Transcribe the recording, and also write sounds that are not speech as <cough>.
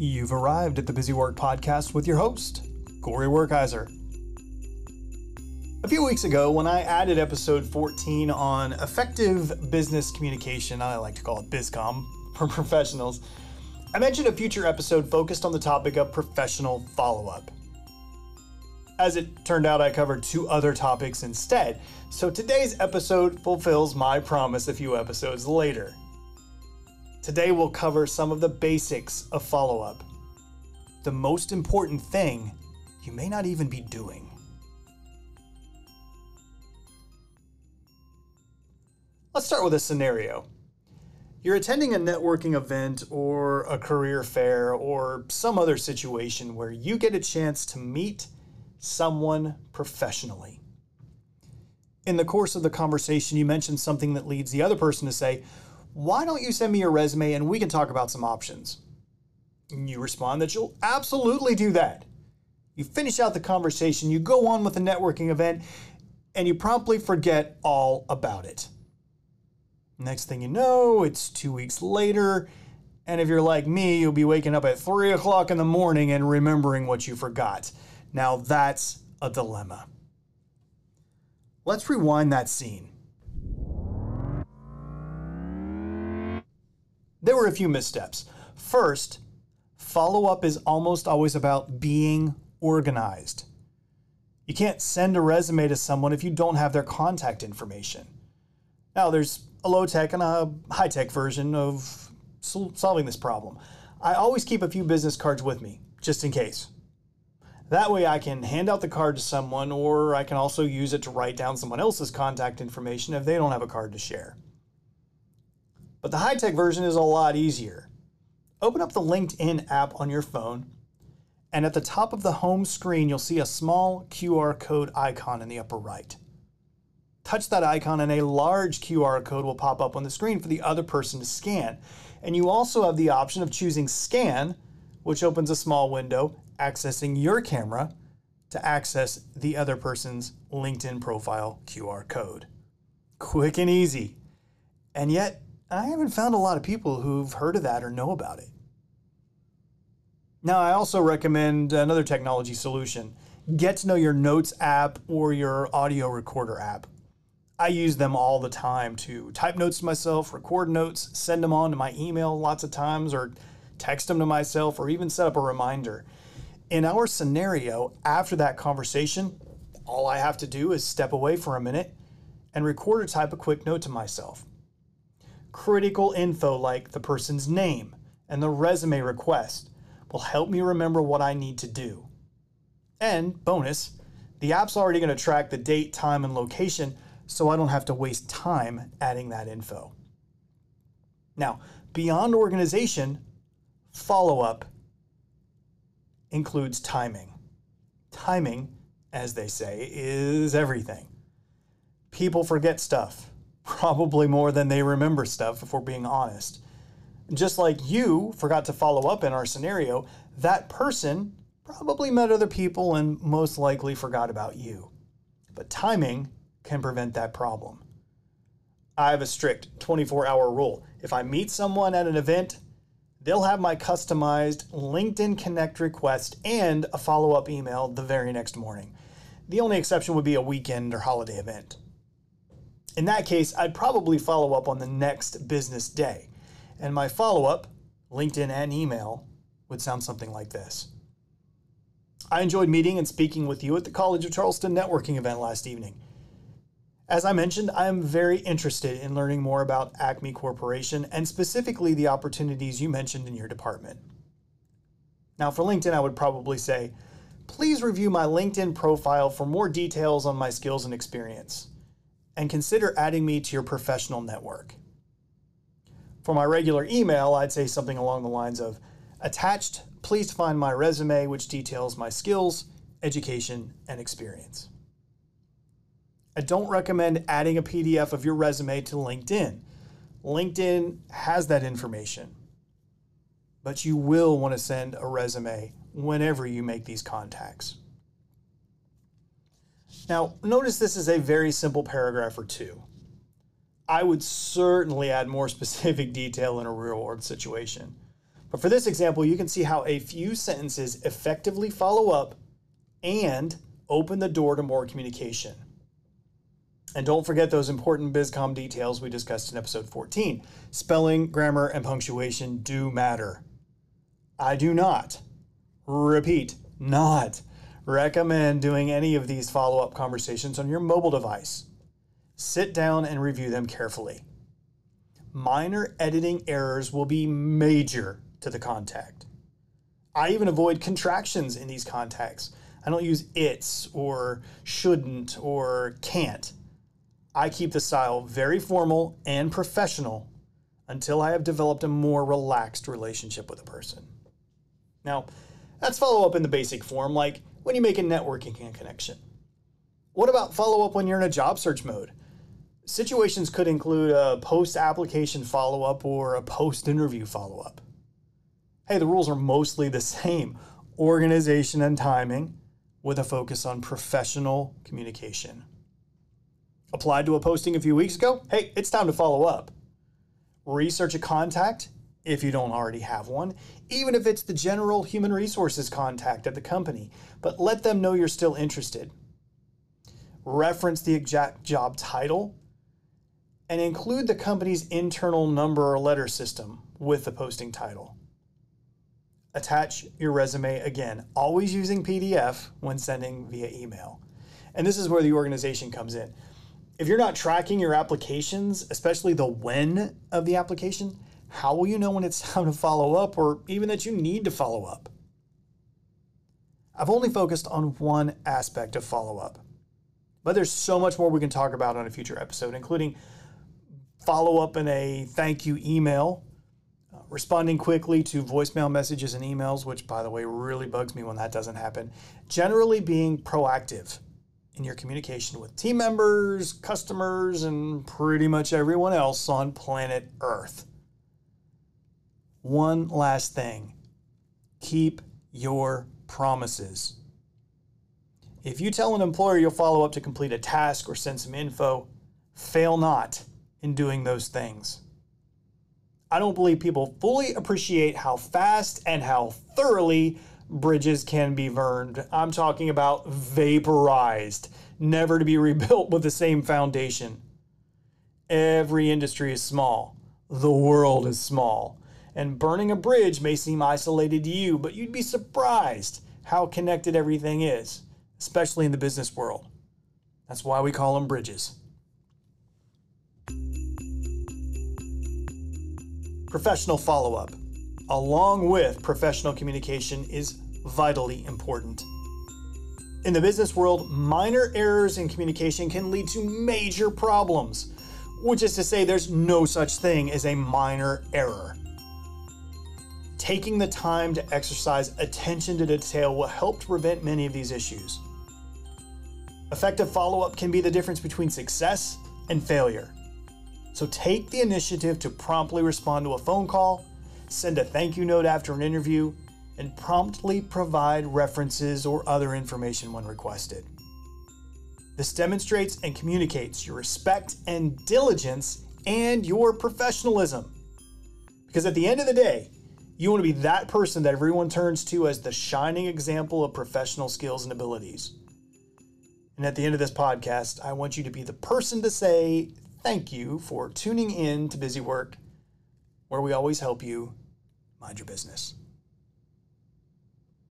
You've arrived at the Busy Work Podcast with your host, Corey Werkeiser. A few weeks ago, when I added episode 14 on effective business communication, I like to call it BizCom <laughs> for professionals, I mentioned a future episode focused on the topic of professional follow up. As it turned out, I covered two other topics instead, so today's episode fulfills my promise a few episodes later. Today we'll cover some of the basics of follow up. The most important thing you may not even be doing. Let's start with a scenario. You're attending a networking event or a career fair or some other situation where you get a chance to meet someone professionally. In the course of the conversation, you mention something that leads the other person to say, why don't you send me your resume and we can talk about some options? And you respond that you'll absolutely do that. You finish out the conversation, you go on with the networking event, and you promptly forget all about it. Next thing you know, it's two weeks later, and if you're like me, you'll be waking up at 3 o'clock in the morning and remembering what you forgot. Now that's a dilemma. Let's rewind that scene. There were a few missteps. First, follow up is almost always about being organized. You can't send a resume to someone if you don't have their contact information. Now, there's a low tech and a high tech version of solving this problem. I always keep a few business cards with me, just in case. That way, I can hand out the card to someone, or I can also use it to write down someone else's contact information if they don't have a card to share. But the high tech version is a lot easier. Open up the LinkedIn app on your phone, and at the top of the home screen, you'll see a small QR code icon in the upper right. Touch that icon, and a large QR code will pop up on the screen for the other person to scan. And you also have the option of choosing Scan, which opens a small window accessing your camera to access the other person's LinkedIn profile QR code. Quick and easy. And yet, I haven't found a lot of people who've heard of that or know about it. Now, I also recommend another technology solution Get to Know Your Notes app or your audio recorder app. I use them all the time to type notes to myself, record notes, send them on to my email lots of times, or text them to myself, or even set up a reminder. In our scenario, after that conversation, all I have to do is step away for a minute and record or type a quick note to myself critical info like the person's name and the resume request will help me remember what I need to do. And bonus, the app's already going to track the date, time, and location so I don't have to waste time adding that info. Now, beyond organization, follow up includes timing. Timing, as they say, is everything. People forget stuff probably more than they remember stuff, if we're being honest. Just like you forgot to follow up in our scenario, that person probably met other people and most likely forgot about you. But timing can prevent that problem. I have a strict 24 hour rule. If I meet someone at an event, they'll have my customized LinkedIn Connect request and a follow up email the very next morning. The only exception would be a weekend or holiday event. In that case, I'd probably follow up on the next business day. And my follow up, LinkedIn and email, would sound something like this. I enjoyed meeting and speaking with you at the College of Charleston networking event last evening. As I mentioned, I am very interested in learning more about Acme Corporation and specifically the opportunities you mentioned in your department. Now, for LinkedIn, I would probably say, please review my LinkedIn profile for more details on my skills and experience and consider adding me to your professional network. For my regular email, I'd say something along the lines of Attached, please find my resume, which details my skills, education, and experience. I don't recommend adding a PDF of your resume to LinkedIn. LinkedIn has that information, but you will want to send a resume whenever you make these contacts. Now, notice this is a very simple paragraph or two. I would certainly add more <laughs> specific detail in a real world situation. But for this example, you can see how a few sentences effectively follow up and open the door to more communication. And don't forget those important BizCom details we discussed in episode 14. Spelling, grammar, and punctuation do matter. I do not, repeat, not recommend doing any of these follow up conversations on your mobile device. Sit down and review them carefully. Minor editing errors will be major to the contact. I even avoid contractions in these contacts. I don't use it's or shouldn't or can't. I keep the style very formal and professional until I have developed a more relaxed relationship with a person. Now, that's follow up in the basic form, like when you make a networking connection. What about follow up when you're in a job search mode? Situations could include a post application follow up or a post interview follow up. Hey, the rules are mostly the same organization and timing with a focus on professional communication. Applied to a posting a few weeks ago? Hey, it's time to follow up. Research a contact if you don't already have one, even if it's the general human resources contact at the company, but let them know you're still interested. Reference the exact job title and include the company's internal number or letter system with the posting title. Attach your resume again, always using PDF when sending via email. And this is where the organization comes in. If you're not tracking your applications, especially the when of the application, how will you know when it's <laughs> time to follow up or even that you need to follow up? I've only focused on one aspect of follow up, but there's so much more we can talk about on a future episode, including follow up in a thank you email, uh, responding quickly to voicemail messages and emails, which, by the way, really bugs me when that doesn't happen, generally being proactive in your communication with team members, customers, and pretty much everyone else on planet Earth. One last thing keep your promises. If you tell an employer you'll follow up to complete a task or send some info, fail not in doing those things. I don't believe people fully appreciate how fast and how thoroughly bridges can be burned. I'm talking about vaporized, never to be <laughs> rebuilt with the same foundation. Every industry is small, the world is small and burning a bridge may seem isolated to you, but you'd be surprised how connected everything is, especially in the business world. That's why we call them bridges. Professional follow up, along with professional communication, is vitally important. In the business world, minor errors in communication can lead to major problems, which is to say, there's no such thing as a minor error. Taking the time to exercise attention to detail will help to prevent many of these issues. Effective follow up can be the difference between success and failure. So take the initiative to promptly respond to a phone call, send a thank you note after an interview, and promptly provide references or other information when requested. This demonstrates and communicates your respect and diligence and your professionalism. Because at the end of the day, you want to be that person that everyone turns to as the shining example of professional skills and abilities. And at the end of this podcast, I want you to be the person to say thank you for tuning in to Busy Work, where we always help you mind your business.